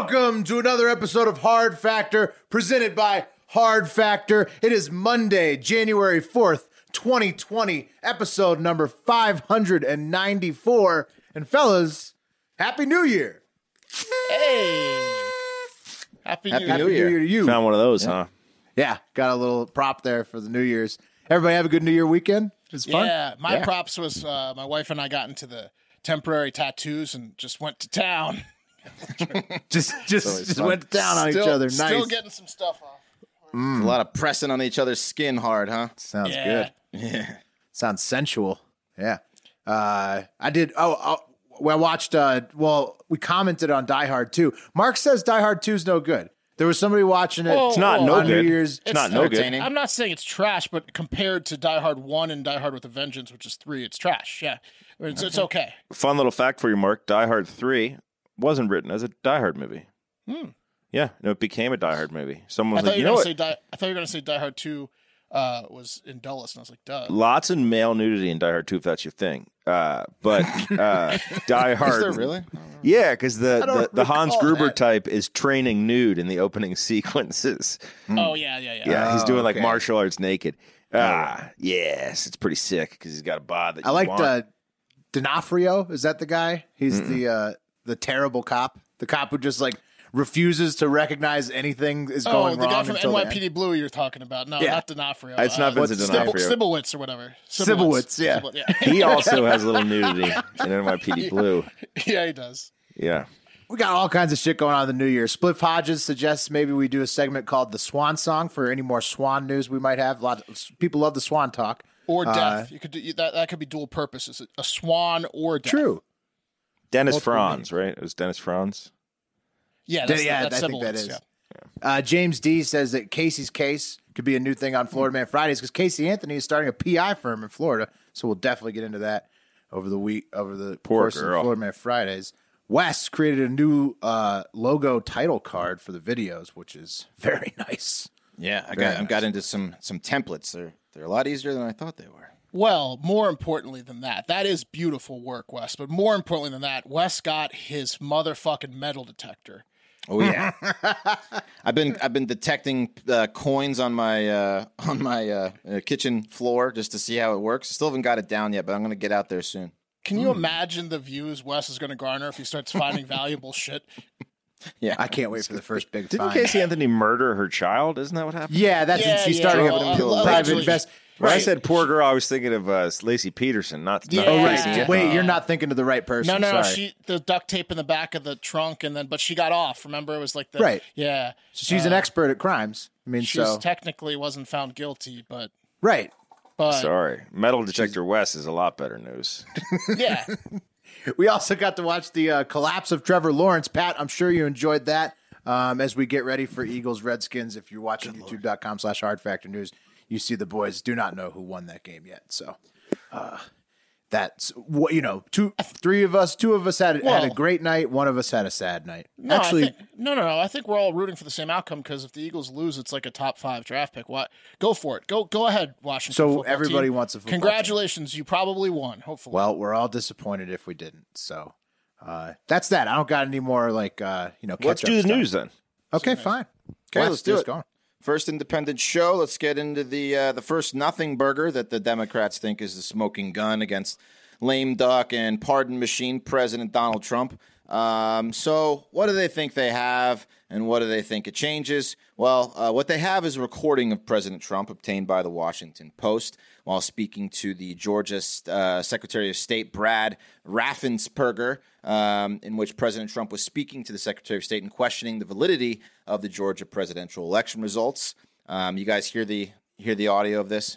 Welcome to another episode of Hard Factor presented by Hard Factor. It is Monday, January 4th, 2020, episode number 594. And fellas, Happy New Year. Hey. Happy, New Happy Year. New Year to you. Found one of those, huh? Yeah, got a little prop there for the New Year's. Everybody have a good New Year weekend? It's fun. Yeah, my Yeah. props was uh, my wife and I got into the temporary tattoos and just went to town. Just just, just went down on still, each other. Nice. Still getting some stuff off. A lot of pressing on each other's skin hard, huh? Sounds Yeah. good. Yeah. Sounds sensual. Yeah. Uh, I did. Oh, oh, I watched. Uh, well, we commented on Die Hard 2. Mark says Die Hard 2 is no good. There was somebody watching it. Well, It's not on no New good. Year's. It's not no good. I'm not saying it's trash, but compared to Die Hard 1 and Die Hard with a Vengeance, which is 3, it's trash. Yeah. I mean, It's, it's okay. Fun little fact for you, Mark. Die Hard 3 wasn't written as a Die Hard movie. Yeah, no, it became a Die Hard movie. Someone I was thought like, you you were know going to what? say Die I thought you were going to say Die Hard 2 uh, was in Dulles, and I was like, duh. Lots of male nudity in Die Hard 2, if that's your thing. Uh, but uh, Die Hard. Is there really? Yeah, because the, the, the Hans Gruber that. type is training nude in the opening sequences. Oh, yeah, yeah, yeah. Yeah, he's Oh, doing like okay. martial arts naked. Ah, yes, it's pretty sick because he's got a bod that I you liked want. uh, D'Onofrio. Is that the guy? He's the uh, the terrible cop. The cop who just like refuses to recognize anything is Oh, going the wrong. guy from until the end. NYPD Blue you're talking about. No, Yeah. not D'Onofrio. It's not uh, Vincent Stibble- D'Onofrio. Stibblewitz or whatever. Stibblewitz, yeah. Stibble- he also has a little nudity in NYPD Blue. yeah, he does. Yeah. We got all kinds of shit going on in the new year. Spliff Hodges suggests maybe we do a segment called the Swan Song for any more Swan news we might have. A lot of people love the Swan talk. Or Uh, death. You could do that. That could be dual purposes. A swan or death. True. Dennis Multiple Franz, right? It was Dennis Franz. Yeah, that's, yeah, that's I think that Stibblewitz, is. yeah. Uh, James D says that Casey's case could be a new thing on Florida Man Fridays because Casey Anthony is starting a PI firm in Florida. So we'll definitely get into that over the week, over the Poor course girl. of Florida Man Fridays. Wes created a new uh, logo title card for the videos, which is very nice. Yeah, I Very got I got into some some templates. They're they're a lot easier than I thought they were. Well, more importantly than that, that is beautiful work, Wes. But more importantly than that, Wes got his motherfucking metal detector. Oh yeah, I've been I've been detecting uh, coins on my uh, on my uh, uh, kitchen floor just to see how it works. I still haven't got it down yet, but I'm gonna get out there soon. Can you imagine the views Wes is going to garner if he starts finding valuable shit? Yeah, I can't wait for the first big Didn't find. Casey Anthony murder her child? Isn't that what happened? Yeah, that's Yeah, she's yeah, starting well, a private allegedly. invest. When I Right. said poor girl, I was thinking of uh, Laci Peterson, not, not Yeah. Oh right, Casey wait, you're not thinking of the right person. No, no, no. Sorry. She the duct tape in the back of the trunk, and then but she got off. Remember, it was like the Right. Yeah, she's an expert at crimes. I mean, she so technically wasn't found guilty, but right. but Sorry. Metal Detector West is a lot better news. yeah, We also got to watch the uh, collapse of Trevor Lawrence. Pat, I'm sure you enjoyed that. Um, as we get ready for Eagles Redskins, if you're watching youtube.com slash hard factor news, you see the boys do not know who won that game yet. So uh, that's what you know, two three of us, two of us had, had a great night, one of us had a sad night. no, Actually, think, no, no, no. I think we're all rooting for the same outcome because if the Eagles lose, it's like a top five draft pick. What? Go for it. Go go ahead, Washington. So football everybody team. wants a football team. Congratulations, you probably won. Hopefully, well, we're all disappointed if we didn't. So uh, that's that. I don't got any more like uh, you know. Let's do the stuff. news then. Okay, fine. Okay, Wes, let's do it. Going. First independent show. Let's get into the uh, the first nothing burger that the Democrats think is the smoking gun against lame duck and pardon machine President Donald Trump. Um, so, what do they think they have, and what do they think it changes? Well, uh, what they have is a recording of President Trump obtained by the Washington Post while speaking to the Georgia uh, Secretary of State Brad Raffensperger, um, in which President Trump was speaking to the Secretary of State and questioning the validity of the Georgia presidential election results. Um, you guys hear the hear the audio of this?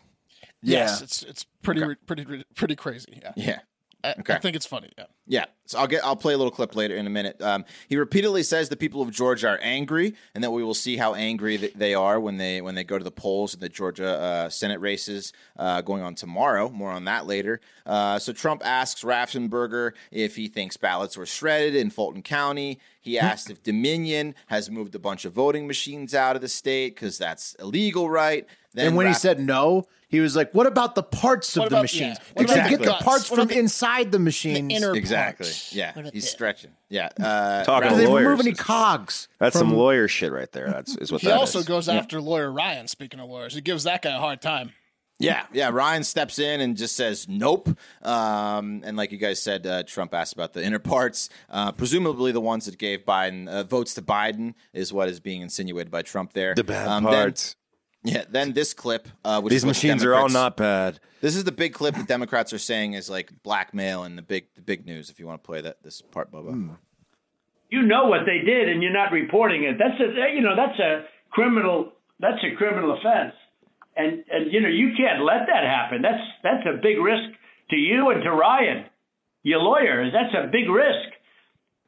Yes, it's it's pretty pretty pretty crazy. Yeah. Yeah. I, Okay. I think it's funny. Yeah. Yeah, so I'll get I'll play a little clip later in a minute. Um, he repeatedly says the people of Georgia are angry, and that we will see how angry th- they are when they when they go to the polls in the Georgia uh, Senate races uh, going on tomorrow. More on that later. Uh, so Trump asks Raffensperger if he thinks ballots were shredded in Fulton County. He asked if Dominion has moved a bunch of voting machines out of the state because that's illegal, right? Then And when he said no, he was like, "What about the parts What of the about- machines? yeah. What Did they about get the the parts What from the- inside the machines? inner exactly, parts. Yeah, he's stretching, yeah. Uh, Talking Did to they lawyers. remove any cogs? That's from- some lawyer shit right there. That's is what He that also is. goes after lawyer Ryan. Speaking of lawyers, he gives that guy a hard time. Yeah, yeah. Ryan steps in and just says nope. Um, and like you guys said, uh, Trump asked about the inner parts. Uh, presumably, the ones that gave Biden uh, votes to Biden is what is being insinuated by Trump there. the bad Um, then- parts. Yeah. Then this clip, uh, which These is what the machines are all not bad. This is the big clip the Democrats are saying is like blackmail and the big the big news. If you want to play that this part, Bubba. you know what they did and you're not reporting it. That's a you know that's a criminal that's a criminal offense, and and you know you can't let that happen. That's that's a big risk to you and to Ryan, your lawyer. That's a big risk.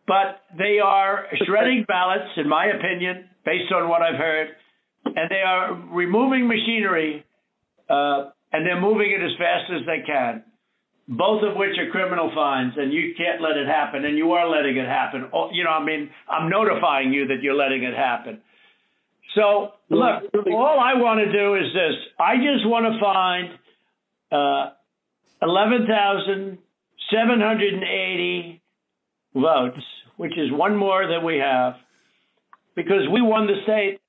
But they are shredding ballots, in my opinion, based on what I've heard, and they are removing machinery, uh, and they're moving it as fast as they can both of which are criminal fines, and you can't let it happen, and you are letting it happen. Oh, You know, I mean, I'm notifying you that you're letting it happen. So, look, all I want to do is this. I just want to find uh, 11,780 votes, which is one more than we have, because we won the state.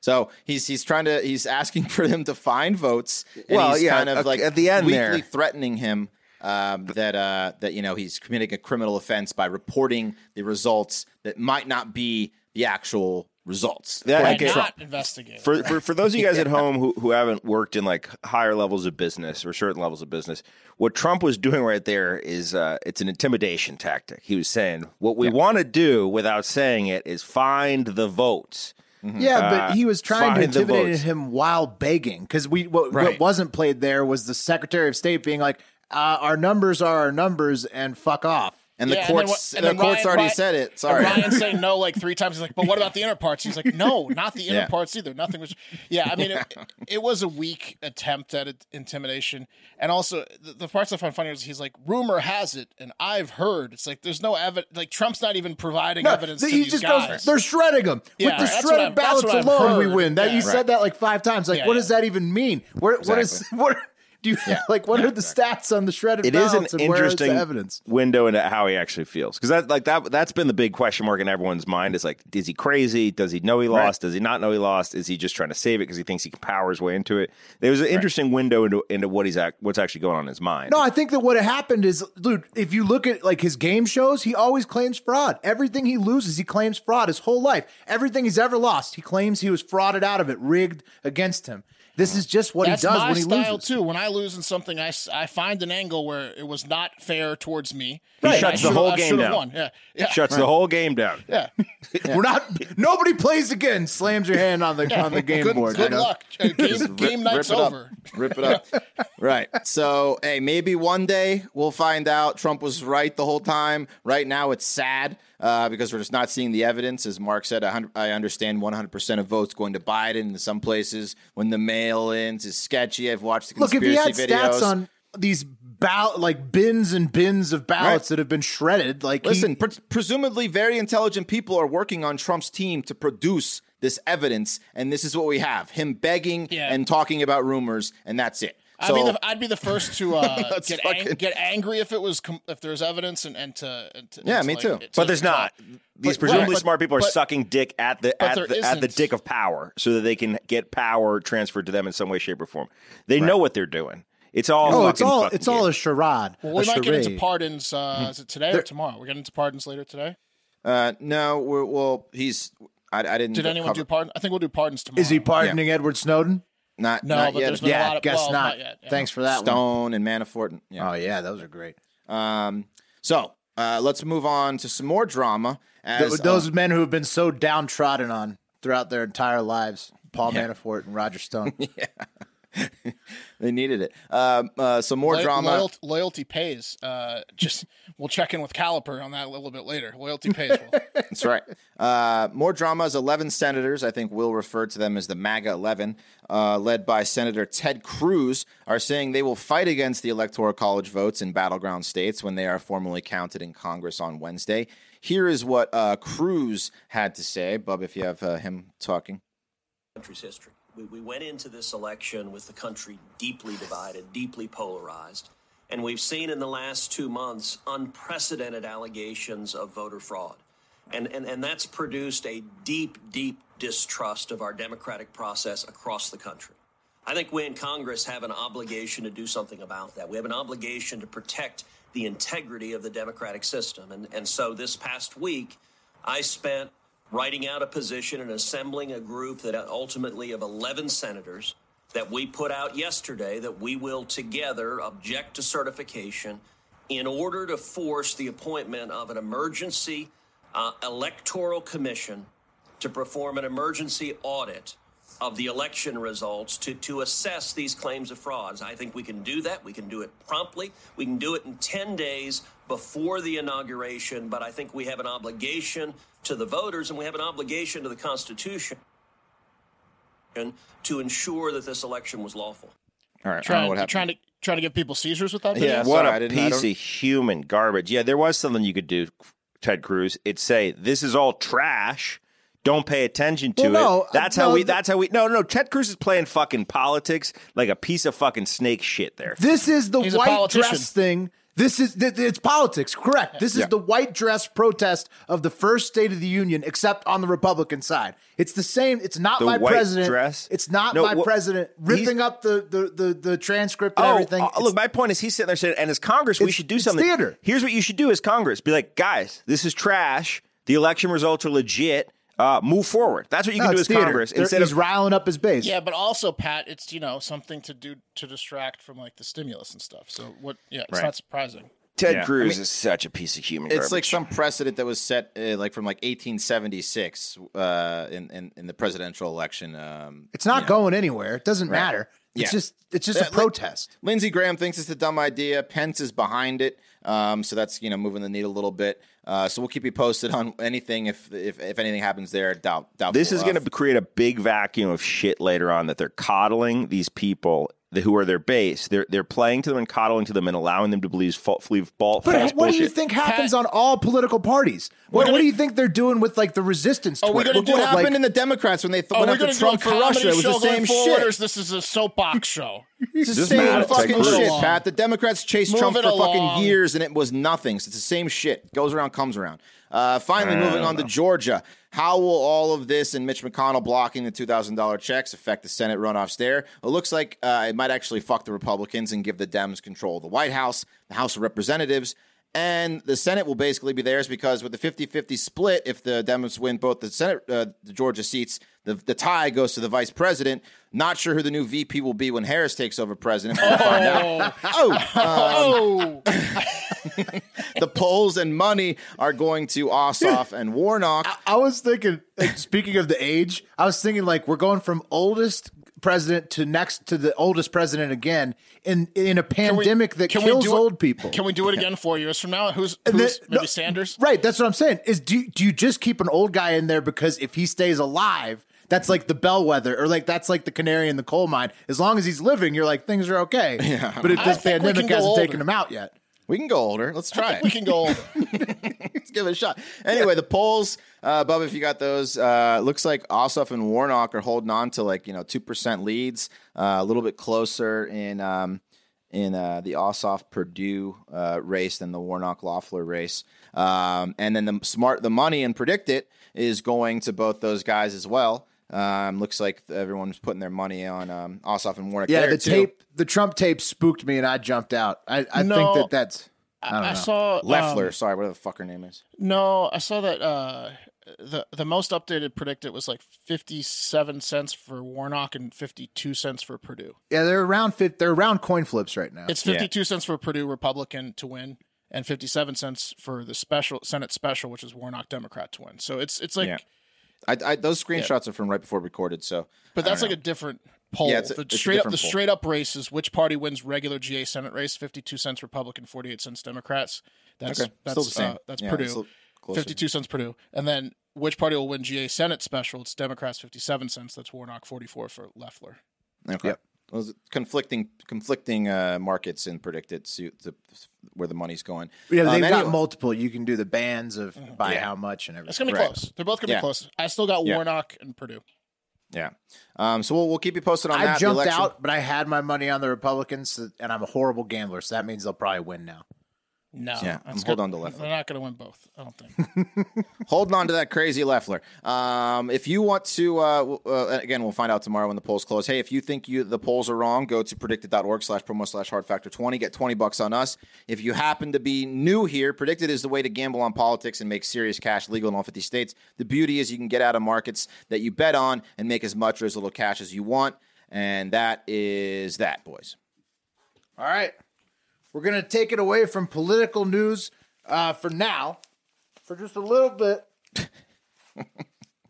So he's he's trying to he's asking for them to find votes. And Well, he's yeah, kind of at- like at the end weakly there. threatening him um, that uh, that you know he's committing a criminal offense by reporting the results that might not be the actual results. That- By okay. not investigating. For, for for those of you guys at home who, who haven't worked in like higher levels of business or certain levels of business, what Trump was doing right there is uh, it's an intimidation tactic. He was saying what we want to do without saying it is find the votes. Yeah, Uh, but he was trying to intimidate him while begging because we what, Right. what wasn't played there was the Secretary of State being like, uh, "Our numbers are our numbers, and fuck off." And the Yeah, and then courts and the then courts Ryan- already Ryan- said it. And Sorry. Ryan saying no like three times. He's like, but what about the inner parts? He's like, no, not the inner Yeah. parts either. Nothing was. Yeah, I mean, it, it was a weak attempt at it- intimidation, and also the, the parts I find funny is he's like, rumor has it, and I've heard. It's like there's no evidence. Like Trump's not even providing No, evidence to he these just guys. goes, "They're shredding them Yeah, with the that's what shredded I've- ballots what I've alone. We win." That Yeah. you said that like five times. Like, Yeah, what yeah. does that even mean? Where, What is what? Do you like what are the stats on the shredded It is an and interesting evidence? window into how he actually feels. Because that like that that's been the big question mark in everyone's mind is like is he crazy? Does he know he lost? Does he not know he lost? Is he just trying to save it because he thinks he can power his way into it? There was an interesting window into into what he's act, what's actually going on in his mind. No, I think that what happened is, dude, if you look at like his game shows, he always claims fraud. Everything he loses, he claims fraud his whole life. Everything he's ever lost, he claims he was frauded out of it, rigged against him. This is just what That's he does my when he style loses. too. When I lose in something, I, I find an angle where it was not fair towards me. He And I shuts the whole I game down. Won. Yeah, yeah, shuts the whole game down yeah. We're not. Nobody plays again. Slams your hand on the on the game good board. good you know? luck. Uh, Game, game night's rip over. Rip it up. right. So, hey, maybe one day we'll find out Trump was right the whole time. Right now, it's sad uh, because we're just not seeing the evidence. As Mark said, I understand 100% of votes going to Biden in some places when the mail ins is sketchy. I've watched the conspiracy Look, if conspiracy he had videos. stats on these ballot like bins and bins of ballots Right. that have been shredded, like he- Listen, pre- presumably very intelligent people are working on Trump's team to produce this evidence, and this is what we have: him begging Yeah. and talking about rumors, and that's it. I'd, be the, I'd be the first to uh, get fucking- ang- get angry if it was com- if there's evidence and, and to, and to Yeah, to, me like, too. to- but there's not these But- presumably right, smart people are but- sucking dick at the at the, at the dick of power so that they can get power transferred to them in some way shape or form they know what they're doing It's all. Oh, it's all fucking it's all a charade. Well, we a might get into pardons. Uh, is it today or tomorrow? We're getting into pardons later today. Uh, no, we're, well, he's. I, I didn't. Did anyone cover- do pardon? I think we'll do pardons tomorrow. Is he pardoning Edward Snowden? Not, No, not but yet. there's been a Yeah, lot of- guess well, not. not yet, yeah. Thanks for that one. Stone and Manafort. and- Yeah. Oh yeah, those are great. Um. So uh, let's move on to some more drama. As Th- those uh, men who have been so downtrodden on throughout their entire lives, Paul Manafort and Roger Stone. they needed it. Um. Uh, some more Loy- drama. Loyalty, loyalty pays. Uh, just we'll check in with Caliper on that a little bit later. Loyalty pays. Will. That's right. Uh, more dramas. 11 senators, I think we'll refer to them as the MAGA 11, uh, led by Senator Ted Cruz, are saying they will fight against the Electoral College votes in battleground states when they are formally counted in Congress on Wednesday. Here is what uh, Cruz had to say. Bub, if you have uh, him talking. country's history. We, we went into this election with the country deeply divided, deeply polarized. And we've seen in the last two months unprecedented allegations of voter fraud. And, and, and that's produced a deep, deep distrust of our democratic process across the country. I think we in Congress have an obligation to do something about that. We have an obligation to protect the integrity of the democratic system. And, and so this past week, I spent writing out a position and assembling a group that ultimately of 11 senators that we put out yesterday that we will together object to certification in order to force the appointment of an emergency uh, electoral commission to perform an emergency audit of the election results to, to assess these claims of frauds. I think we can do that. We can do it promptly. We can do it in 10 days before the inauguration, but I think we have an obligation to the voters and we have an obligation to the Constitution to ensure that this election was lawful. All right. I don't know trying, what happened. trying to trying to give people seizures with that. Video? Yeah, What sorry, I a didn't- I piece don't- of human garbage. Yeah, there was something you could do, Ted Cruz. It's say this is all trash. Don't pay attention to Well, no, it. That's uh, how no, we. That's how we. No, no. Ted Cruz is playing fucking politics like a piece of fucking snake shit. There. This is the He's a white dress thing. This is th- it's politics, correct? This is Yeah. the white dress protest of the first State of the Union, except on the Republican side. It's the same. It's not The my president. dress? It's not No, my president ripping up the the the, the transcript and Oh, everything. uh, look, my point is he's sitting there saying, and as Congress, we should do something. theater. Here's what you should do as Congress: be like, guys, this is trash. The election results are legit. Uh, move forward. That's what you no, can do it's as theater. Congress They're- instead he's of riling up his base. Yeah, but also Pat, it's you know something to do to distract from like the stimulus and stuff. So what? Yeah, it's Right. not surprising. Ted Yeah. Cruz I mean, is such a piece of human. It's garbage. like some precedent that was set uh, like from like 1876 uh, in, in in the presidential election. Um, It's not you know. going anywhere. It doesn't matter. It's Yeah. just it's just Uh, a like- protest. Lindsey Graham thinks it's a dumb idea. Pence is behind it, um, so that's you know moving the needle a little bit. Uh, so we'll keep you posted on anything if if, if anything happens there. Doubt, doubt. This is going to create a big vacuum of shit later on that they're coddling these people the, who are their base. They're they're playing to them and coddling to them and allowing them to believe fa- believe ball, But false what do you think happens on all political parties? What, what do you think they're doing with like the resistance? Oh, we're gonna do what happened like- in the Democrats when they th- Oh, went after Trump for Russia. It was the same shit. or is this is a soapbox show? It's the same mad fucking shit, Along. Pat. The Democrats chased Move Trump for along. fucking years, and it was nothing. So it's the same shit. Goes around, comes around. Uh, finally, I moving don't on to Georgia. How will all of this and Mitch McConnell blocking the two thousand dollar checks affect the Senate runoffs there? It looks like uh, it might actually fuck the Republicans and give the Dems control of the White House, the House of Representatives. And the Senate will basically be theirs because with the 50 50 split, if the Dems win both the Senate, uh, the Georgia seats, the, the tie goes to the vice president. Not sure who the new VP will be when Harris takes over president. We'll find out. Oh, Oh, the polls and money are going to Ossoff and Warnock. I was thinking, like, speaking of the age, I was thinking like we're going from oldest president to next to the oldest president again in in a Can we- pandemic that can we kills do it- old people. Can we do it again four years from now? Who's, And who's then- maybe no, Sanders? Right, that's what I'm saying. Is do do you just keep an old guy in there because if he stays alive, that's like the bellwether, or like that's like the canary in the coal mine. As long as he's living, you're like things are okay. Yeah. But if I this pandemic hasn't taken him out yet, We can go older. Let's try it. We can go. older. Let's give it a shot. Anyway, the polls, uh, Bubba, if you got those, uh, looks like Ossoff and Warnock are holding on to like you know two percent leads, uh, a little bit closer in um, in uh, the Ossoff Perdue uh, race than the Warnock Loeffler race, um, and then the smart the money and PredictIt is going to both those guys as well. Um, looks like everyone's putting their money on um, Ossoff and Warnock. Yeah, there, the too. tape, the Trump tape spooked me, and I jumped out. I, I No. think that that's. I don't I know. saw um, Loeffler, sorry, whatever the fuck her name is. No, I saw that uh, the the most updated PredictIt was like fifty seven cents for Warnock and fifty two cents for Perdue. Yeah, they're around. They're around coin flips right now. It's fifty two cents for Perdue Republican to win, and fifty seven cents for the special Senate special, which is Warnock Democrat to win. So it's it's like, Yeah. I, I, those screenshots are from right before recorded, so but that's like a different poll. Yeah, it's a- the it's a straight up the poll. straight up race is which party wins regular GA Senate race? Fifty two cents Republican, forty eight cents Democrats. That's Okay, that's still the same. Uh, that's Yeah, Perdue. it's a little closer. 52 cents Perdue. And then which party will win GA Senate special? It's Democrats 57 cents. That's Warnock 44 for Loeffler. Okay. Yep. Those conflicting conflicting uh, markets and PredictIt to, to where the money's going. yeah, they've Um, got anyway- multiple. You can do the bands of by Yeah. how much and everything. It's going to be Right. close. They're both going to Yeah. be close. I still got Yeah. Warnock and Perdue. Yeah. Um, so we'll we'll keep you posted on I that. I jumped election. out, but I had my money on the Republicans, and I'm a horrible gambler, so that means they'll probably win now. No. Yeah, I'm hold good. on to Loeffler. They're not going to win both, I don't think. Holding on to that crazy Loeffler. Um, if you want to, uh, uh, again, we'll find out tomorrow when the polls close. Hey, if you think you the polls are wrong, go to predictit.org slash promo slash hard factor 20. Get 20 bucks on us. If you happen to be new here, PredictIt is the way to gamble on politics and make serious cash legal in all 50 states. The beauty is you can get out of markets that you bet on and make as much or as little cash as you want. And that is that, boys. All right. We're going to take it away from political news uh, for now, for just a little bit.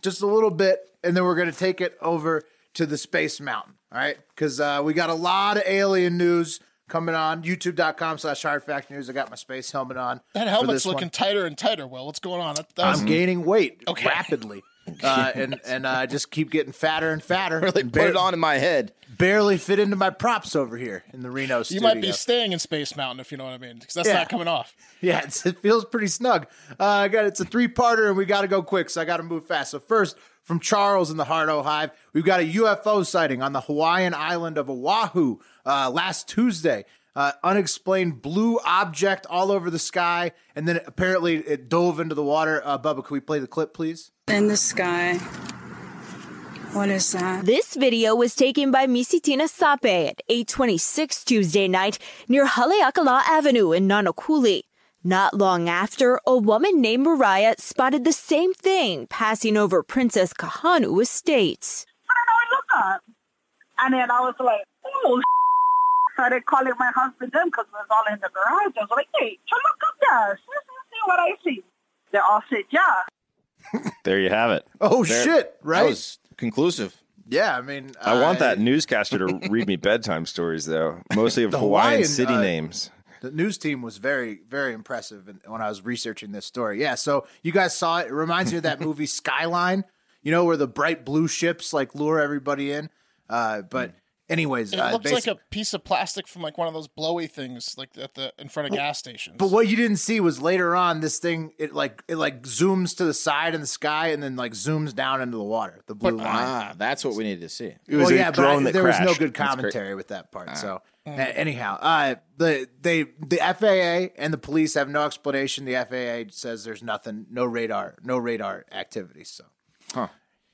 just a little bit. And then we're going to take it over to the Space Mountain. All right. Because uh, we got a lot of alien news coming on. YouTube.com slash hard fact news. I got my space helmet on. That helmet's this one. looking tighter and tighter, Will. What's going on? That, that was, I'm gaining weight Okay. rapidly. Uh, and and I just keep getting fatter and fatter. Really and put it on in my head. Barely fit into my props over here in the Reno studio. you might be staying in Space Mountain, if you know what I mean, because that's Yeah. not coming off. Yeah, it's, it feels pretty snug. Uh, I got it's a three parter, and we got to go quick, so I got to move fast. So first, from Charles in the Hardo Hive, we've got a UFO sighting on the Hawaiian island of Oahu uh, last Tuesday. Uh, unexplained blue object all over the sky, and then apparently it dove into the water. Uh, Bubba, can we play the clip, please? in the sky. What is that? This video was taken by Misitina Sape at 826 Tuesday night near Haleakala Avenue in Nanakuli. Not long after, a woman named Mariah spotted the same thing passing over Princess Kahanu Estates. I look up. And then I was like, oh, started calling my husband in because it was all in the garage. I was like, hey, come look up there. See, see, see what I see. They all said, yeah. There you have it. Oh There- shit! Right? That was conclusive. yeah, I mean, I want uh, that newscaster to read me bedtime stories, though, mostly of Hawaiian, Hawaiian, city uh, names. the news team was very very impressive when I was researching this story. Yeah, so you guys saw it. It reminds me of that movie Skyline. You know where the bright blue ships like lure everybody in. Uh, but anyways, It uh, looks basi- like a piece of plastic from like one of those blowy things, like at the in front of gas stations. But what you didn't see was later on this thing it like it like zooms to the side in the sky and then like zooms down into the water. The blue line. Ah, that's what we needed to see. It was well, a yeah, but I- drone that there was no good commentary with that part. So a- anyhow, uh, the they the FAA and the police have no explanation. The FAA says there's nothing, no radar, no radar activity. So, Huh.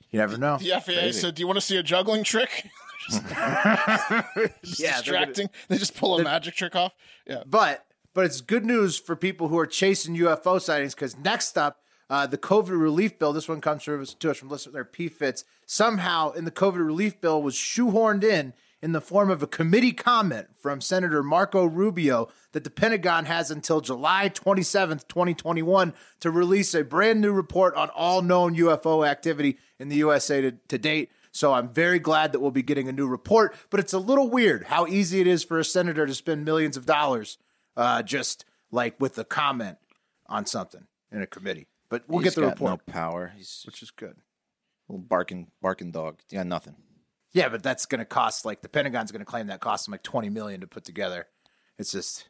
You never know. the FAA said, "Do you want to see a juggling trick?" just Yeah, they're gonna- distracting. They just pull a magic trick off. Yeah. But but it's good news for people who are chasing UFO sightings because next up, uh, the COVID relief bill. This one comes to us, to us from listener P Fitz. Somehow, in the COVID relief bill, was shoehorned in in the form of a committee comment from Senator Marco Rubio that the Pentagon has until July 27th, 2021, to release a brand new report on all known UFO activity in the USA to, to date. So I'm very glad that we'll be getting a new report, but it's a little weird how easy it is for a senator to spend millions of dollars uh, just like with a comment on something in a committee. But we'll He's get the got report, No power. He's which is good. a little barking, barking dog. Yeah, nothing. Yeah, but that's going to cost like the Pentagon's going to claim that cost them like 20 million to put together. It's just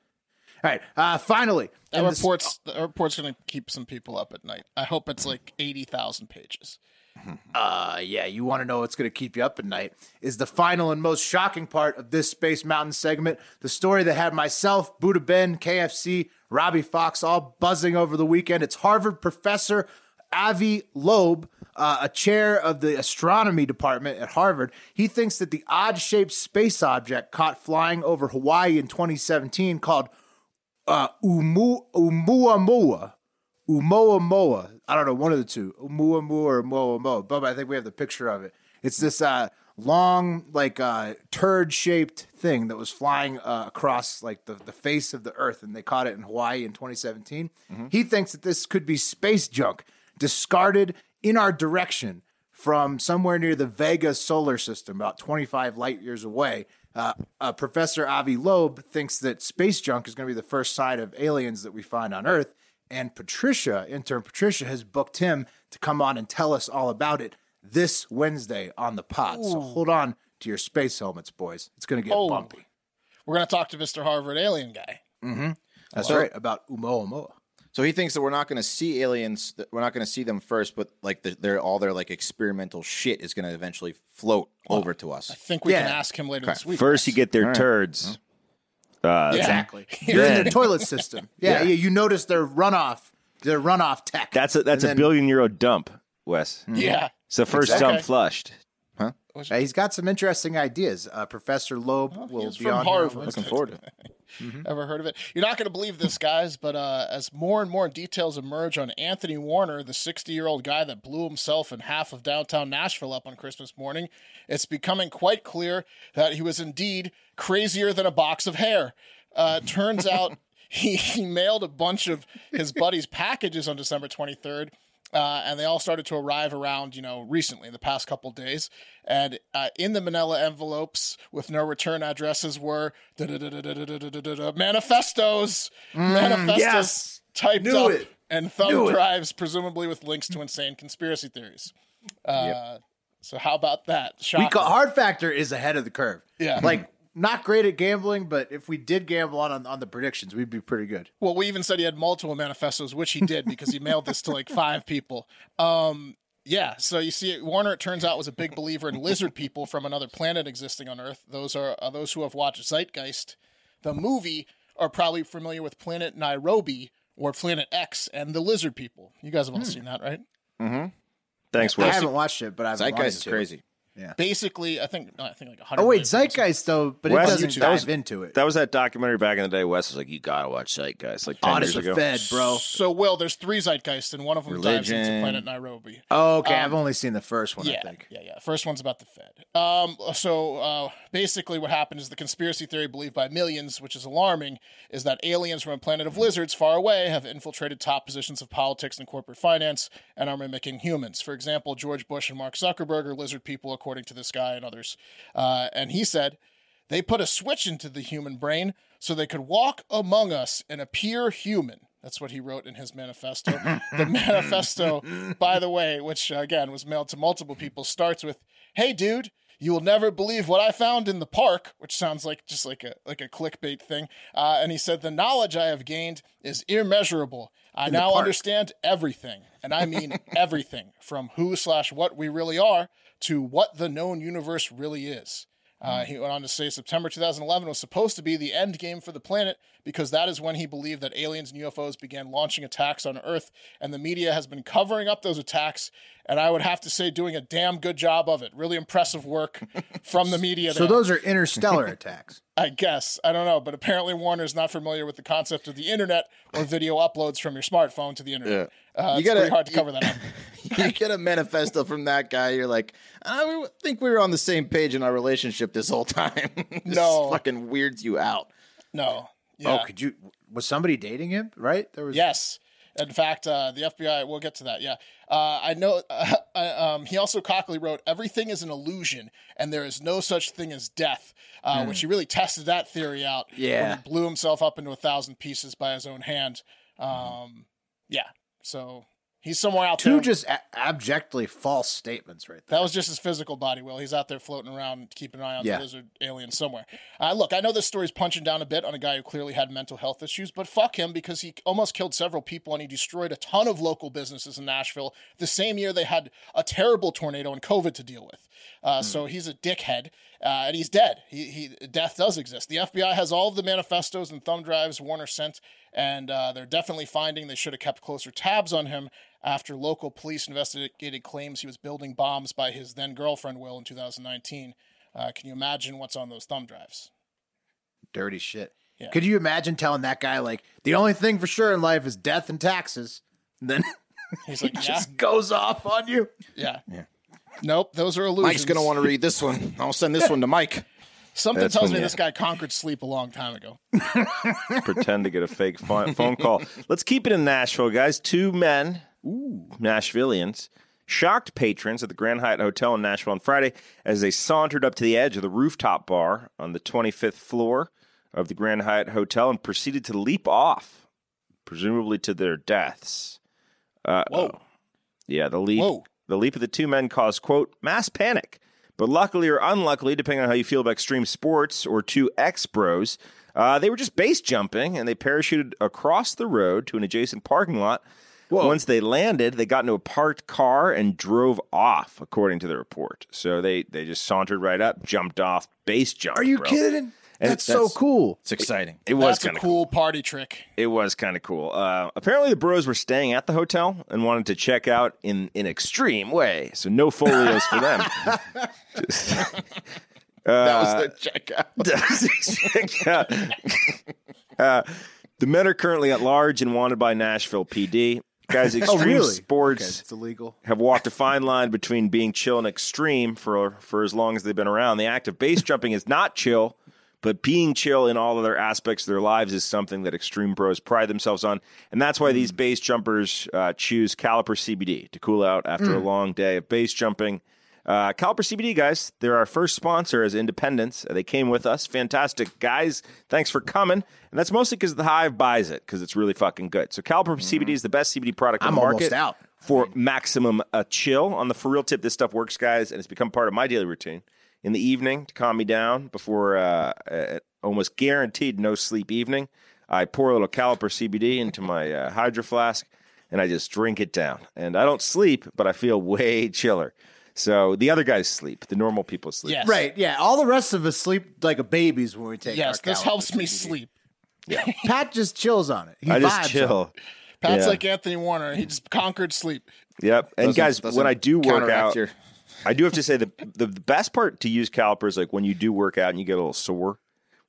all right. Uh, finally, That and this- the report's going to keep some people up at night. I hope it's like eighty thousand pages. Uh, yeah, you want to know what's going to keep you up at night is the final and most shocking part of this Space Mountain segment. The story that had myself, Buddha Ben, KFC, Robbie Fox all buzzing over the weekend. It's Harvard professor Avi Loeb, uh, a chair of the astronomy department at Harvard, he thinks that the odd shaped space object caught flying over Hawaii in 2017 called uh, Umu, Oumuamua. Umoamoa. I don't know, one of the two. Oumuamua or Moamoa. Bubba, I think we have the picture of it. It's this uh, long, like uh, turd shaped thing that was flying uh, across like the, the face of the earth, and they caught it in Hawaii in 2017. He thinks that this could be space junk discarded in our direction from somewhere near the Vega solar system, about 25 light years away. Uh, uh, Professor Avi Loeb thinks that space junk is going to be the first sign of aliens that we find on Earth. And Patricia, intern Patricia, has booked him to come on and tell us all about it this Wednesday on the pod. So hold on to your space helmets, boys. It's going to get Oh. bumpy. We're gonna talk to Mr. Harvard alien guy. Mm-hmm. That's Well- right about Umoamoa. So he thinks that we're not going to see aliens. That we're not going to see them first, but like the, their all their like experimental shit is going to eventually float over to us. I think we can ask him later this week. First, you get their All right. Turds. Uh, Yeah. Exactly. You're in their toilet system. Yeah, yeah. You notice their runoff, their runoff tech. That's a that's And a then- billion euro dump, Wes. Yeah. It's the first Exactly. dump flushed. Uh, he's got some interesting ideas. Uh, Professor Loeb will he's be from on here. Harvard. Looking forward to it. Ever heard of it? You're not going to believe this, guys, but uh, as more and more details emerge on Anthony Warner, the 60 year old guy that blew himself and half of downtown Nashville up on Christmas morning, it's becoming quite clear that he was indeed crazier than a box of hair. Uh, turns out he, he mailed a bunch of his buddies' packages on December 23rd. Uh, and they all started to arrive around, you know, recently in the past couple days. And uh, in the Manila envelopes with no return addresses were manifestos, mm, manifestos yes. typed Knew up, it. and thumb Knew drives, it. presumably with links to insane conspiracy theories. Uh, yep. So how about that? Shocker. We call, hard factor is ahead of the curve. Yeah, like not great at gambling, but if we did gamble on on the predictions, we'd be pretty good. Well, we even said he had multiple manifestos, which he did because he mailed this to like five people. Um, yeah, so you see, Warner, it turns out, was a big believer in lizard people from another planet existing on Earth. Those are uh, those who have watched Zeitgeist, the movie, are probably familiar with Planet Nibiru or Planet X and the lizard people. You guys have all seen that, right? Mm-hmm. Thanks, I haven't watched it, but I've wanted Zeitgeist is to. Crazy. Basically, I think no, I think like 100 Oh wait. Zeitgeist though, but Wes, it doesn't that dive was- into it. That was that documentary back in the day. Wes was like, "You gotta watch Zeitgeist." Like ten Hot years as a ago. Fed, bro. So, Will, there's three Zeitgeists, and one of them dives into Planet Nibiru. Oh, okay. I've only seen the first one. yeah, I think. Yeah, yeah. First one's about the Fed. Um, so uh, basically, what happened is the conspiracy theory believed by millions, which is alarming, is that aliens from a planet of lizards far away have infiltrated top positions of politics and corporate finance and are mimicking humans. For example, George Bush and Mark Zuckerberg are lizard people, according to this guy and others. Uh, and he said they put a switch into the human brain so they could walk among us and appear human. That's what he wrote in his manifesto. the manifesto, by the way, which uh, again was mailed to multiple people, starts with, "Hey, dude." You will never believe what I found in the park, which sounds like just like a like a clickbait thing. Uh, and he said, "The knowledge I have gained is immeasurable. I now understand everything, and I mean everything, from who slash what we really are to what the known universe really is." Uh, he went on to say September 2011 was supposed to be the end game for the planet because that is when he believed that aliens and UFOs began launching attacks on Earth, and the media has been covering up those attacks. And I would have to say, doing a damn good job of it. Really impressive work from the media. So those are interstellar attacks. I guess. I don't know. But apparently, Warner is not familiar with the concept of the internet or video uploads from your smartphone to the internet. Uh, You it's gotta- pretty hard to cover that up. you get a manifesto from that guy, you're like, I think we were on the same page in our relationship this whole time. this No. fucking weirds you out. No. Yeah. Oh, could you? Was somebody dating him? Right? There was. Yes. In fact, uh, the FBI, we'll get to that. Yeah. Uh, I know. Uh, um, he also cockily wrote, Everything is an illusion, and there is no such thing as death, uh, which he really tested that theory out. Yeah, when Yeah. he blew himself up into a thousand pieces by his own hand. Um, yeah. So he's somewhere out Two there. just a- abjectly false statements, right there. That was just his physical body. Will he's out there floating around, keeping an eye on Yeah. the lizard alien somewhere. Uh, look, I know this story's punching down a bit on a guy who clearly had mental health issues, but fuck him because he almost killed several people and he destroyed a ton of local businesses in Nashville the same year they had a terrible tornado and COVID to deal with. Uh, So he's a dickhead. Uh, and he's dead. He, he death does exist. The FBI has all of the manifestos and thumb drives Warner sent, and uh, they're definitely finding they should have kept closer tabs on him after local police investigated claims he was building bombs by his then girlfriend Will in 2019. Uh, can you imagine what's on those thumb drives? Dirty shit. Yeah. Could you imagine telling that guy like the only thing for sure in life is death and taxes? And then He's he like, yeah, just goes off on you. yeah, Yeah. Nope, those are illusions. Mike's gonna want to read this one. I'll send this one to Mike. Something That's tells me you- this guy conquered sleep a long time ago. pretend to get a fake phone, phone call. Let's keep it in Nashville, guys. Two men, ooh, Nashvillians, shocked patrons at the Grand Hyatt Hotel in Nashville on Friday as they sauntered up to the edge of the rooftop bar on the 25th floor of the Grand Hyatt Hotel and proceeded to leap off, presumably to their deaths. Uh, Whoa. Yeah, the leap. Whoa. The leap of the two men caused quote mass panic. But luckily or unluckily, depending on how you feel about extreme sports or two ex bros, uh, they were just base jumping and they parachuted across the road to an adjacent parking lot. Once they landed, they got into a parked car and drove off, according to the report. So they they just sauntered right up, jumped off, base jump. Are you bro. kidding? And That's, so that's- cool. It's exciting. It was a kind of cool party trick. it was kind of cool. Uh, apparently, the Bros were staying at the hotel and wanted to check out in an extreme way. So no folios for them. Just- that was Uh, the checkout. check out. Uh, the men are currently at large and wanted by Nashville PD. Guys, extreme Oh, really? Okay, sports it's illegal. have walked a fine line between being chill and extreme for for as long as they've been around. The act of base jumping is not chill, but being chill in all other aspects of their lives is something that extreme pros pride themselves on, and that's why these base jumpers uh, choose Caliper CBD to cool out after a long day of base jumping. Uh, Caliper CBD guys, they're our first sponsor as independents. They came with us, fantastic guys. Thanks for coming, and that's mostly because the Hive buys it because it's really fucking good. So Caliper CBD is the best CBD product on I'm the market almost out. for maximum uh, chill. On the for real tip, this stuff works, guys, and it's become part of my daily routine. In the evening to calm me down before uh, uh, almost guaranteed no sleep evening, I pour a little Caliper CBD into my uh, hydro flask and I just drink it down. And I don't sleep, but I feel way chiller. So the other guys sleep. The normal people sleep. Yes. Right. Yeah. All the rest of us sleep like a babies when we take. Yes, our this helps me CBD. sleep. Pat just chills on it. He I just vibes on chill. Pat's Yeah. like Anthony Warner. He just conquered sleep. Yep. And Doesn't- guys, doesn't when I do work counteract out, your- I do have to say the, the best part to use calipers is like when you do work out and you get a little sore,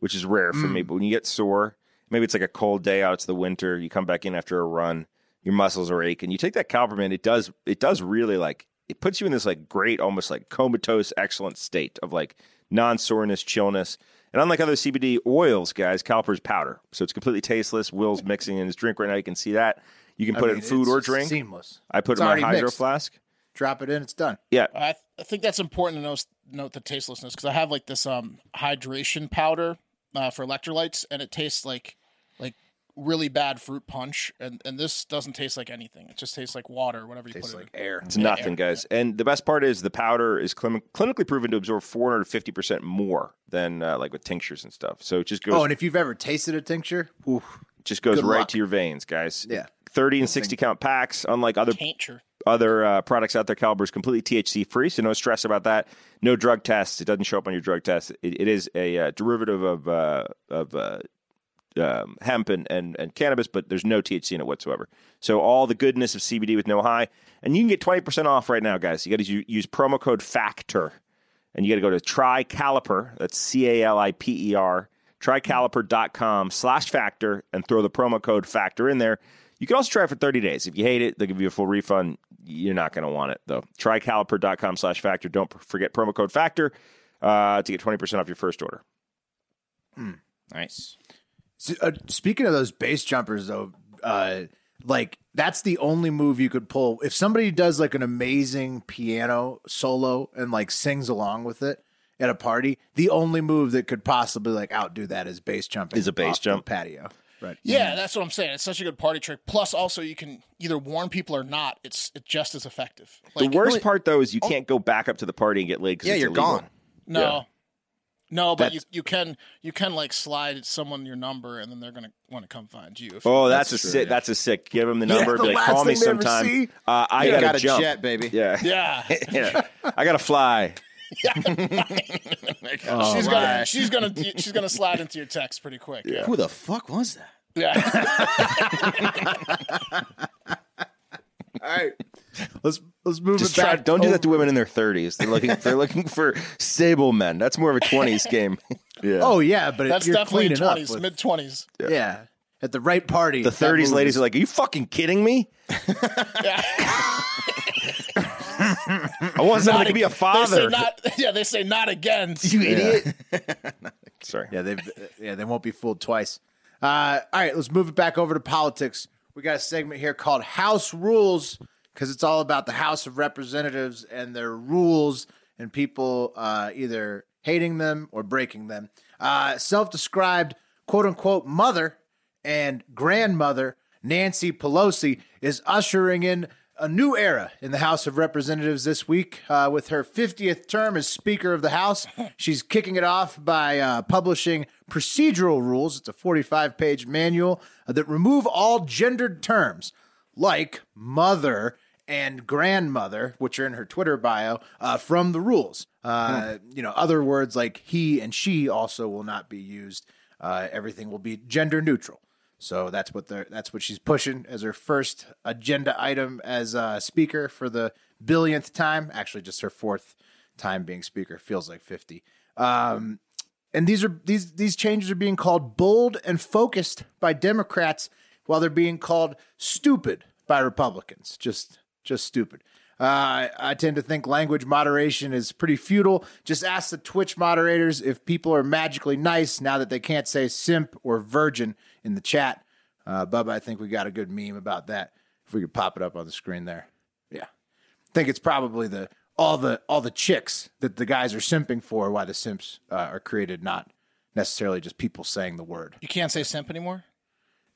which is rare for me. Mm. But when you get sore, maybe it's like a cold day out, it's the winter, you come back in after a run, your muscles are aching. You take that caliper, man, it does it does really like it puts you in this like great, almost like comatose, excellent state of like non soreness, chillness. And unlike other CBD oils, guys, caliper's powder, so it's completely tasteless. Will's mixing in his drink right now. You can see that. You can I put mean, it in food or drink. Seamless. I put It's it in my hydro mixed. flask. Drop it in. It's done. Yeah, I, I think that's important to note, note the tastelessness because I have like this um hydration powder uh, for electrolytes, and it tastes like like really bad fruit punch, and and this doesn't taste like anything. It just tastes like water, whatever you Tastes put like it in. air. It's nothing, guys. And the best part is the powder is clim- clinically proven to absorb 450% more than uh, like with tinctures and stuff. So it just goes Oh, and if you've ever tasted a tincture, oof, just goes good right luck. to your veins, guys. Yeah. 30 and 60 count packs, unlike other Tainture. Other uh, products out there, Caliper is completely THC free, so no stress about that. No drug tests. It doesn't show up on your drug test. It, it is a uh, derivative of uh, of uh, um, hemp and, and, and cannabis, but there's no THC in it whatsoever. So all the goodness of CBD with no high, and you can get 20% off right now, guys. You got to use promo code FACTOR, and you got to go to Try Caliper. That's C A L I P E R. TryCaliper.com slash factor and throw the promo code factor in there. You can also try it for 30 days. If you hate it, they'll give you a full refund. You're not going to want it, though. TryCaliper.com slash factor. Don't forget promo code factor uh, to get 20% off your first order. Nice. S- uh, speaking of those base jumpers, though, uh, like that's the only move you could pull. If somebody does like an amazing piano solo and like sings along with it at a party, the only move that could possibly like outdo that is base jumping. Is a bass off the jump. patio. Right. Yeah, that's what I'm saying. It's such a good party trick. Plus, also you can either warn people or not. It's it's just as effective. Like, the worst part, though, is you can't go back up to the party and get laid because Yeah, it's you're illegal. gone. No. Yeah. No, but you, That's- you can you can like slide someone your number and then they're gonna want to come find you. If Oh, that's, That's a true, sick. yeah. That's a sick. Give them the Yeah, number. the be like, call me thing they ever sometime. Uh, I You gotta got a jump. jet, baby. Yeah, yeah, yeah. I gotta fly. Oh, she's my. gonna she's gonna she's gonna slide into your text pretty quick. Yeah, Who the fuck was that? yeah. right, let's let's move Just it try. back. Don't do that to women in their thirties. They're looking. they're looking for stable men. That's more of a twenties game. Yeah. Oh yeah, but That's you're definitely cleaning twenties, mid twenties. yeah. at the right party. The thirties ladies is- are like, "Are you fucking kidding me? Yeah. I want someone that can be a They say father." not, yeah, they say not again. you idiot. Sorry. Yeah, they yeah they won't be fooled twice. Uh, all right, let's move it back over to politics. We got a segment here called House Rules because it's all about the House of Representatives and their rules and people uh, either hating them or breaking them. Uh, self-described quote unquote mother and grandmother Nancy Pelosi is ushering in a new era in the House of Representatives this week uh, with her 50th term as Speaker of the House. She's kicking it off by uh, publishing procedural rules. It's a 45 page manual uh, that remove all gendered terms like mother and grandmother, which are in her Twitter bio, uh, from the rules. Uh, You know, other words like he and she also will not be used. Uh, everything will be gender neutral. So that's what they're that's what she's pushing as her first agenda item as a speaker for the billionth time. Actually, just her fourth time being speaker. Feels like fifty. Um, and these are these these changes are being called bold and focused by Democrats, while they're being called stupid by Republicans. Just just stupid. Uh, I tend to think language moderation is pretty futile. Just ask the Twitch moderators if people are magically nice now that they can't say simp or virgin in the chat. Uh, Bubba, I think we got a good meme about that. If we could pop it up on the screen there. Yeah. I think it's probably the all the all the chicks that the guys are simping for why the simps uh, are created, not necessarily just people saying the word. You can't say simp anymore.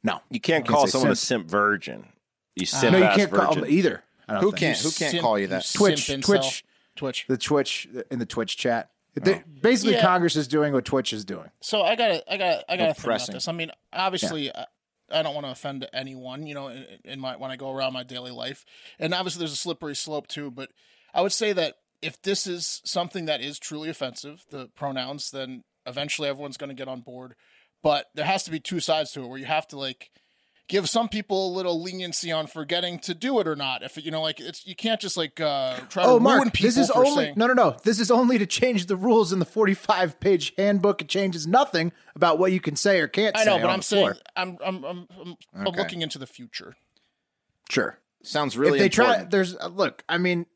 No, You can't You call say someone simp. a simp virgin. You simp no, you can't call them either. Who think. can't? Who can't Simp- call you that? Twitch. Twitch. Twitch. The Twitch in the Twitch chat. They- oh. basically, Yeah. Congress is doing what Twitch is doing. So I got to I got I got to think about this. I mean, obviously, I, I don't want to offend anyone, you know, in, in my when I go around my daily life, and obviously there's a slippery slope too. But I would say that if this is something that is truly offensive, the pronouns, then eventually everyone's going to get on board. But there has to be two sides to it, where you have to like give some people a little leniency on forgetting to do it or not. If you know, like it's you can't just like uh, try Oh, to ruin Mark, people this is for only saying. no, no, no. This is only to change the rules in the 45 page handbook. It changes nothing about what you can say or can't I say. know, but on I'm saying. I'm I'm I'm, I'm, I'm Okay. looking into the future. sure. Sounds really if they try, there's uh, look. I mean,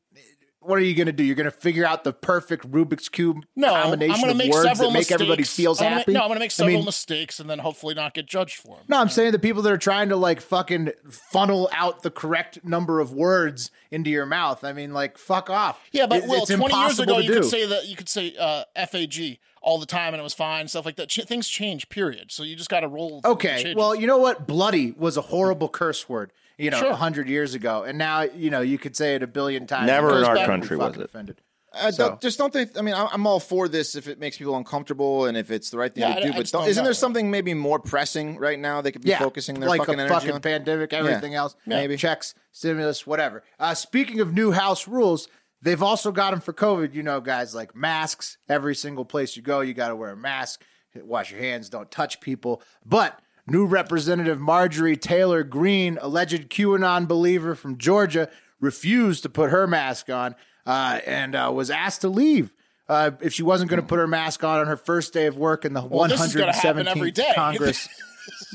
what are you going to do? You're going to figure out the perfect Rubik's cube No, combination I'm going to of make words several that make mistakes. everybody feels I'm gonna- happy. no, I'm going to make I several mean, mistakes and then hopefully not get judged for them. No, I'm saying the people that are trying to like fucking funnel out the correct number of words into your mouth. I mean, like, fuck off. Yeah, but It- well, it's 20 years ago, you could say that you could say uh, FAG all the time and it was fine, stuff like that. Ch- things change, period. So you just got to roll. with the Okay, well, you know what? Bloody was a horrible curse word. You know, a Sure. hundred years ago, and now you know you could say it a billion times. Never in our country was it. Offended. Uh, So- don't- just don't think. I mean, I- I'm all for this if it makes people uncomfortable and if it's the right thing Yeah, to I- do. I but just don't, don't isn't know. there something maybe more pressing right now they could be Yeah, focusing their like fucking a energy fucking on? pandemic, everything else, maybe. checks, stimulus, whatever. Uh, speaking of new house rules, they've also got them for COVID. You know, guys, like masks. Every single place you go, you got to wear a mask. Wash your hands. Don't touch people. But new Representative Marjorie Taylor Greene, alleged QAnon believer from Georgia, refused to put her mask on uh, and uh, was asked to leave. Uh, if she wasn't going to put her mask on on her first day of work in the Well, this is gonna happen 117th. Congress,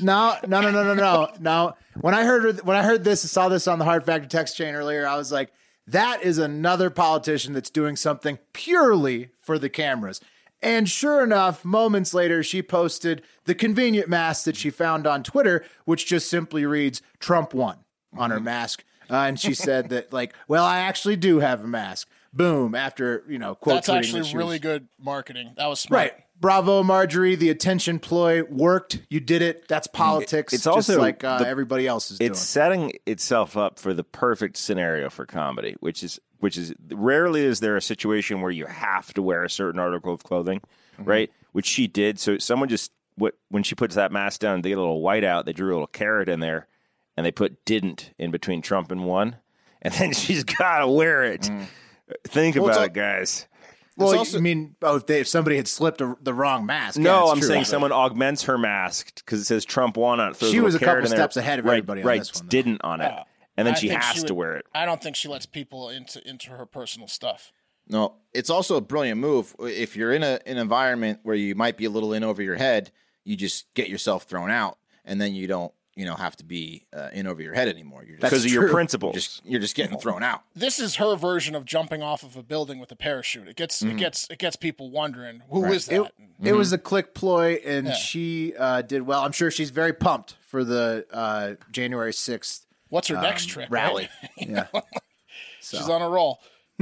no, no, no, no, no, no, no. When I heard when I heard this, I saw this on the Hard Factor text chain earlier. I was like, that is another politician that's doing something purely for the cameras. And sure enough, moments later, she posted the convenient mask that she found on Twitter, which just simply reads "Trump won" on her mask. Uh, and she said that, like, well, I actually do have a mask. Boom! After you know, quote That's actually that really was- good marketing. That was smart. Right. Bravo, Marjorie. The attention ploy worked. You did it. That's politics. It's just also like uh, the- everybody else is it's setting itself up for the perfect scenario for comedy, which is which is rarely is there a situation where you have to wear a certain article of clothing, Mm-hmm. right? Which she did. So someone just what when she puts that mask down, they get a little white out. They drew a little carrot in there, and they put "didn't" in between Trump and one, and then she's got to wear it. Think Well, about it, guys. Doing. Well, also- you mean oh, if, they, if somebody had slipped a, the wrong mask? No, it's I'm true. saying someone augments her mask because it says Trump won on it. She was a couple in there. steps ahead of right, everybody on right, this one. Didn't on it, and then I she has she to wear it. I don't think she lets people into into her personal stuff. No, it's also a brilliant move. If you're in a an environment where you might be a little in over your head, you just get yourself thrown out, and then you don't, you know, have to be uh, in over your head anymore. You're Because of your true. principles. just you're just getting thrown out. This is her version of jumping off of a building with a parachute. It gets it gets it gets people wondering who is It, that. it was a click ploy, and Yeah. she uh, did well. I'm sure she's very pumped for the uh, January 6th What's her next um, trick? rally. right? Yeah. She's on a roll.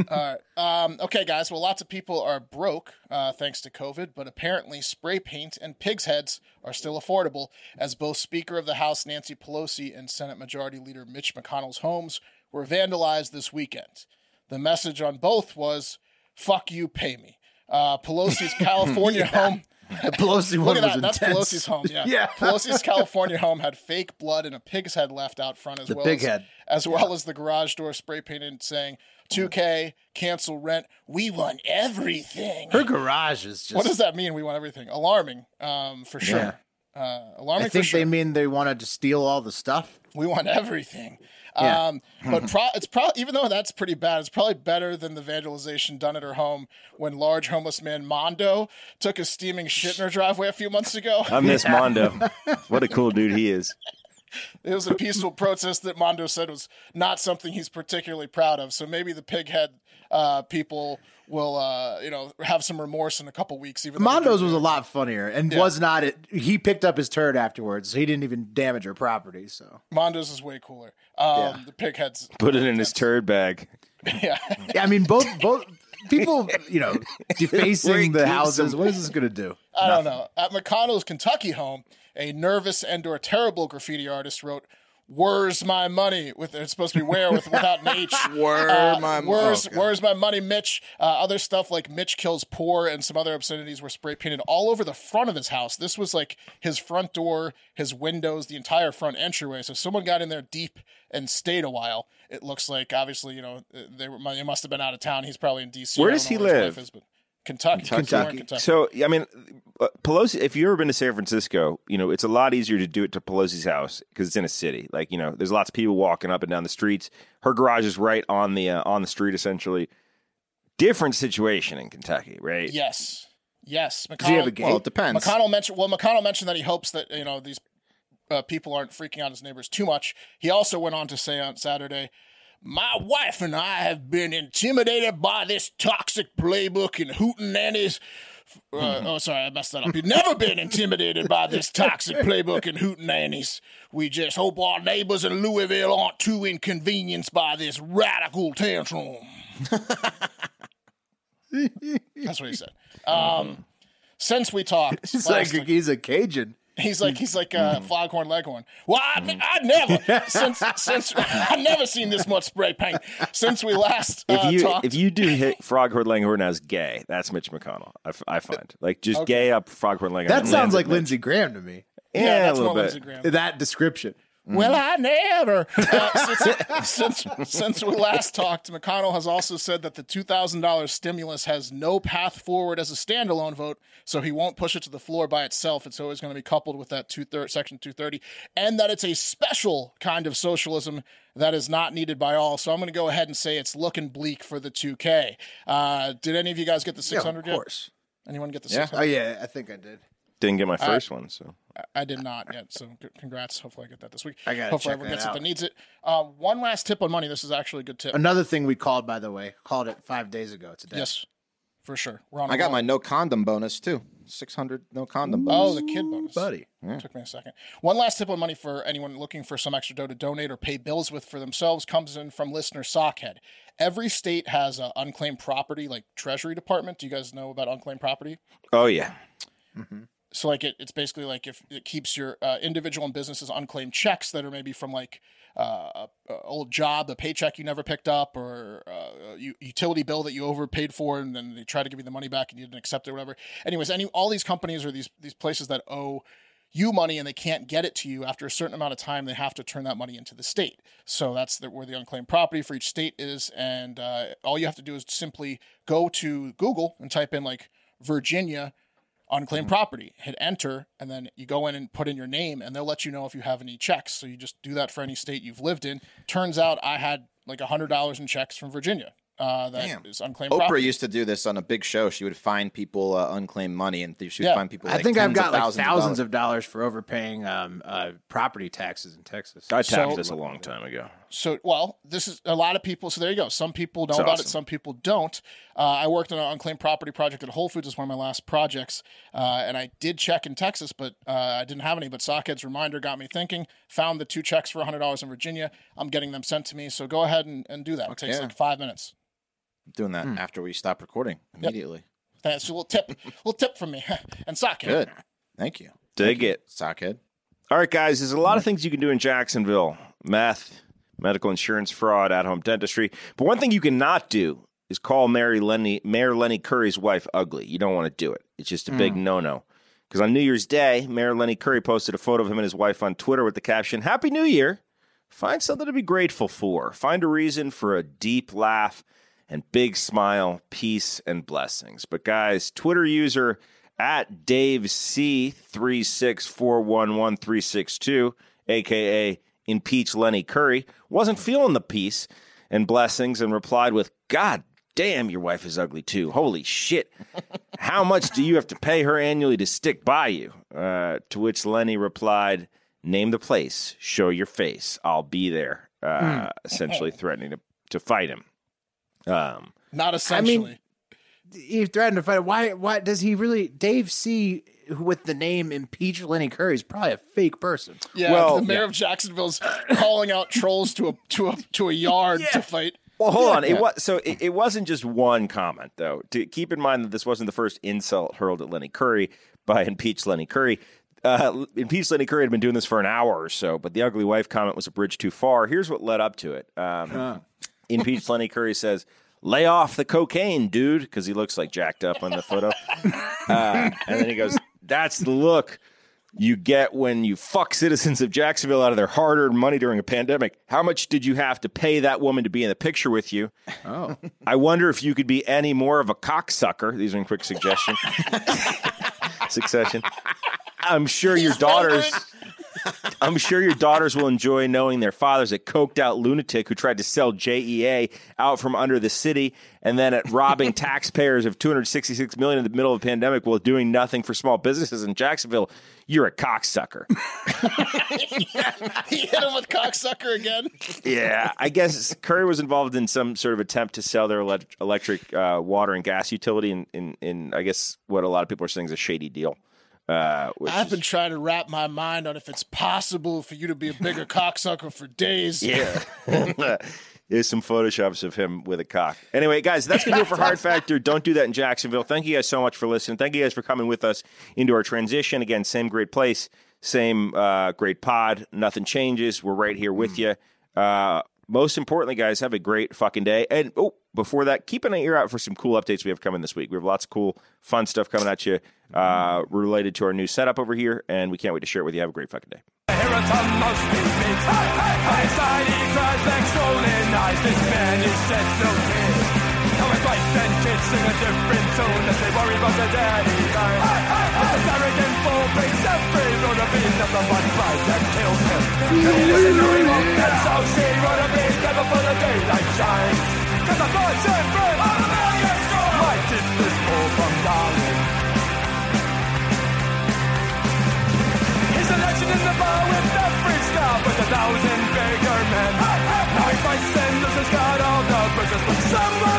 All right. Um, okay, guys. Well, lots of people are broke uh, thanks to COVID, but apparently spray paint and pigs' heads are still affordable, as both Speaker of the House Nancy Pelosi and Senate Majority Leader Mitch McConnell's homes were vandalized this weekend. The message on both was "Fuck you, pay me." Uh, Pelosi's California home. The Pelosi one Look at that. That's intense. Pelosi's home. Yeah. Yeah. Pelosi's California home had fake blood and a pig's head left out front as The well pig as, head. as well as the garage door spray painted saying 2K, cancel rent. We want everything. Her garage is just. what does that mean? We want everything. Alarming, um, for sure. Uh, alarming I think sure. they mean they wanted to steal all the stuff. We want everything. Yeah. Um, but pro- it's probably even though that's pretty bad, it's probably better than the vandalization done at her home when large homeless man Mondo took a steaming shit in her driveway a few months ago. I miss Mondo. what a cool dude he is. It was a peaceful protest that Mondo said was not something he's particularly proud of. So maybe the pighead uh, people will, uh, you know, have some remorse in a couple weeks. Even Mondo's was a lot funnier and Yeah. was not it. He picked up his turd afterwards. So he didn't even damage her property. So Mondo's is way cooler. Um, Yeah. The pigheads, Put it in his turd bag. yeah. yeah, I mean both both people, you know, defacing the houses. them. What is this going to do? I don't know. At McConnell's Kentucky home, a nervous and or terrible graffiti artist wrote, "Where's my money?" With it's supposed to be where with without an H. Where Uh, my where's okay. Where's my money, Mitch? Uh, other stuff like Mitch kills poor and some other obscenities were spray painted all over the front of his house. This was like his front door, his windows, the entire front entryway. So someone got in there deep and stayed a while. It looks like obviously you know they were they must have been out of town. He's probably in D.C. Where does he live? is, but Kentucky. Kentucky. Somewhere Kentucky. So, I mean, Pelosi, if you've ever been to San Francisco, you know, it's a lot easier to do it to Pelosi's house because it's in a city. Like, you know, there's lots of people walking up and down the streets. Her garage is right on the uh, on the street, essentially. Different situation in Kentucky, right? Yes. Yes. McConnell, Does have a gate? Well, it depends. McConnell mentioned well, McConnell mentioned that he hopes that you know these uh, people aren't freaking out his neighbors too much. He also went on to say on Saturday, "My wife and I have been intimidated by this toxic playbook and hootin' nannies." Uh, oh, sorry, I messed that up. You've never been intimidated by this toxic playbook and hootin' nannies. We just hope our neighbors in Louisville aren't too inconvenienced by this radical tantrum. That's what he said. Um, since we talked, He's like week- he's a Cajun. He's like he's like uh, Foghorn Leghorn. Well, I, I never since since I've never seen this much spray paint since we last uh, If you talked. if you do hit Froghorn Leghorn as gay, that's Mitch McConnell. I find like just gay up Froghorn Leghorn. That sounds like Mitch. Lindsey Graham to me. Yeah, yeah, a little what bit. Lindsey Graham. That description. Well, I never. Uh, since, since since we last talked, McConnell has also said that the two thousand dollars stimulus has no path forward as a standalone vote, so he won't push it to the floor by itself. It's always going to be coupled with that two third section two thirty, and that it's a special kind of socialism that is not needed by all. So I'm going to go ahead and say it's looking bleak for the two K. Uh, did any of you guys get the six hundred yeah, of yet? course. Anyone get the Yeah. six Oh hundred? yeah, I think I did. Didn't get my first one, so I did not yet, so congrats. Hopefully, I get that this week. I gotta Hopefully, check everyone that gets it out. that needs it. Uh, one last tip on money. This is actually a good tip. Another thing we called, by the way, called it five days ago today. Yes, for sure. We're on. a I got roll. my no condom bonus too. Six hundred no condom Oh, bonus. the kid bonus, buddy. Took me a second. One last tip on money for anyone looking for some extra dough to donate or pay bills with for themselves comes in from listener Sockhead. Every state has a unclaimed property, like Treasury Department. Do you guys know about unclaimed property? oh yeah, So like it, it's basically like if it keeps your uh, individual and businesses unclaimed checks that are maybe from like uh, a, a old job, a paycheck you never picked up, or uh, a utility bill that you overpaid for, and then they try to give you the money back and you didn't accept it, or whatever. Anyways, any all these companies or these these places that owe you money and they can't get it to you after a certain amount of time, they have to turn that money into the state. So that's the, where the unclaimed property for each state is, and uh, all you have to do is simply go to Google and type in like Virginia unclaimed property, hit enter, and then you go in and put in your name, and they'll let you know if you have any checks. So you just do that for any state you've lived in. Turns out I had like hundred dollars in checks from Virginia. Uh, that Damn. is unclaimed Oprah property. used to do this on a big show. She would find people uh, unclaimed money, and she would Yeah. find people. I think I've got of like thousands, thousands of of dollars for overpaying um, uh, property taxes in Texas. I tapped So- this a long time ago. So, well, this is a lot of people. So there you go. Some people know It's about awesome. it. Some people don't. Uh, I worked on an unclaimed property project at Whole Foods. It's one of my last projects, uh, and I did check in Texas, but uh, I didn't have any. But Sockhead's reminder got me thinking. Found the two checks for hundred dollars in Virginia. I'm getting them sent to me. So go ahead and, and do that. It takes like five minutes. doing that after we stop recording immediately. That's a little tip. little tip from me. and Sockhead. Good, thank you, Dig it. Sockhead. All right, guys, there's a lot of things you can do in Jacksonville meth, medical insurance fraud, at home dentistry. But one thing you cannot do is call Mary Lenny, Mayor Lenny Curry's wife ugly. You don't want to do it. It's just a big hmm. no no. Because on New Year's Day, Mayor Lenny Curry posted a photo of him and his wife on Twitter with the caption Happy New Year. Find something to be grateful for. Find a reason for a deep laugh and big smile, peace, and blessings. But guys, Twitter user at Dave C three six four one one three six two, aka impeach Lenny Curry, wasn't feeling the peace and blessings and replied with, "God damn, your wife is ugly too. Holy shit! How much do you have to pay her annually to stick by you?" Uh, to which Lenny replied, "Name the place, show your face, I'll be there." Uh, essentially threatening to to fight him. Um, Not essentially. mean, He threatened to fight. Why? Why does he really? Dave C. with the name impeach Lenny Curry is probably a fake person. yeah, well, the mayor of Jacksonville's calling out trolls to a to a to a yard to fight. Well, hold on. It was so it, it wasn't just one comment though. To keep in mind that this wasn't the first insult hurled at Lenny Curry by impeach Lenny Curry. Uh, impeach Lenny Curry had been doing this for an hour or so, but the ugly wife comment was a bridge too far. Here's what led up to it. Um, impeach Lenny Curry says, "Lay off the cocaine, dude," because he looks like jacked up on the photo. Uh, and then he goes, "That's the look." You get when you fuck citizens of Jacksonville out of their hard earned money during a pandemic. How much did you have to pay that woman to be in the picture with you? Oh, I wonder if you could be any more of a cocksucker. These are in quick suggestion. Succession. I'm sure your daughters. I'm sure your daughters will enjoy knowing their father's a coked out lunatic who tried to sell JEA out from under the city and then at robbing taxpayers of 266 million in the middle of a pandemic while doing nothing for small businesses in Jacksonville. You're a cocksucker. he hit him with cocksucker again. Yeah, I guess Curry was involved in some sort of attempt to sell their electric, uh, water, and gas utility in, in, in, I guess, what a lot of people are saying is a shady deal. Uh, which I've is- been trying to wrap my mind on if it's possible for you to be a bigger cocksucker for days. yeah. There's some photoshops of him with a cock. Anyway, guys, that's going to do it for Hard Factor. Don't do that in Jacksonville. Thank you guys so much for listening. Thank you guys for coming with us into our transition. Again, same great place, same uh, great pod. Nothing changes. We're right here with you. Uh, most importantly, guys, have a great fucking day. And oh, before that, keep an ear out for some cool updates we have coming this week. We have lots of cool, fun stuff coming at you uh, related to our new setup over here, and we can't wait to share it with you. Have a great fucking day. Arrogant fool brings feed that kills him. Never for the daylight shines. Cause I'm not set free. A million. My teeth from Darwin. He's a legend in the bar with the free star with a thousand bigger men. Night by sin, has got all the business, but someone.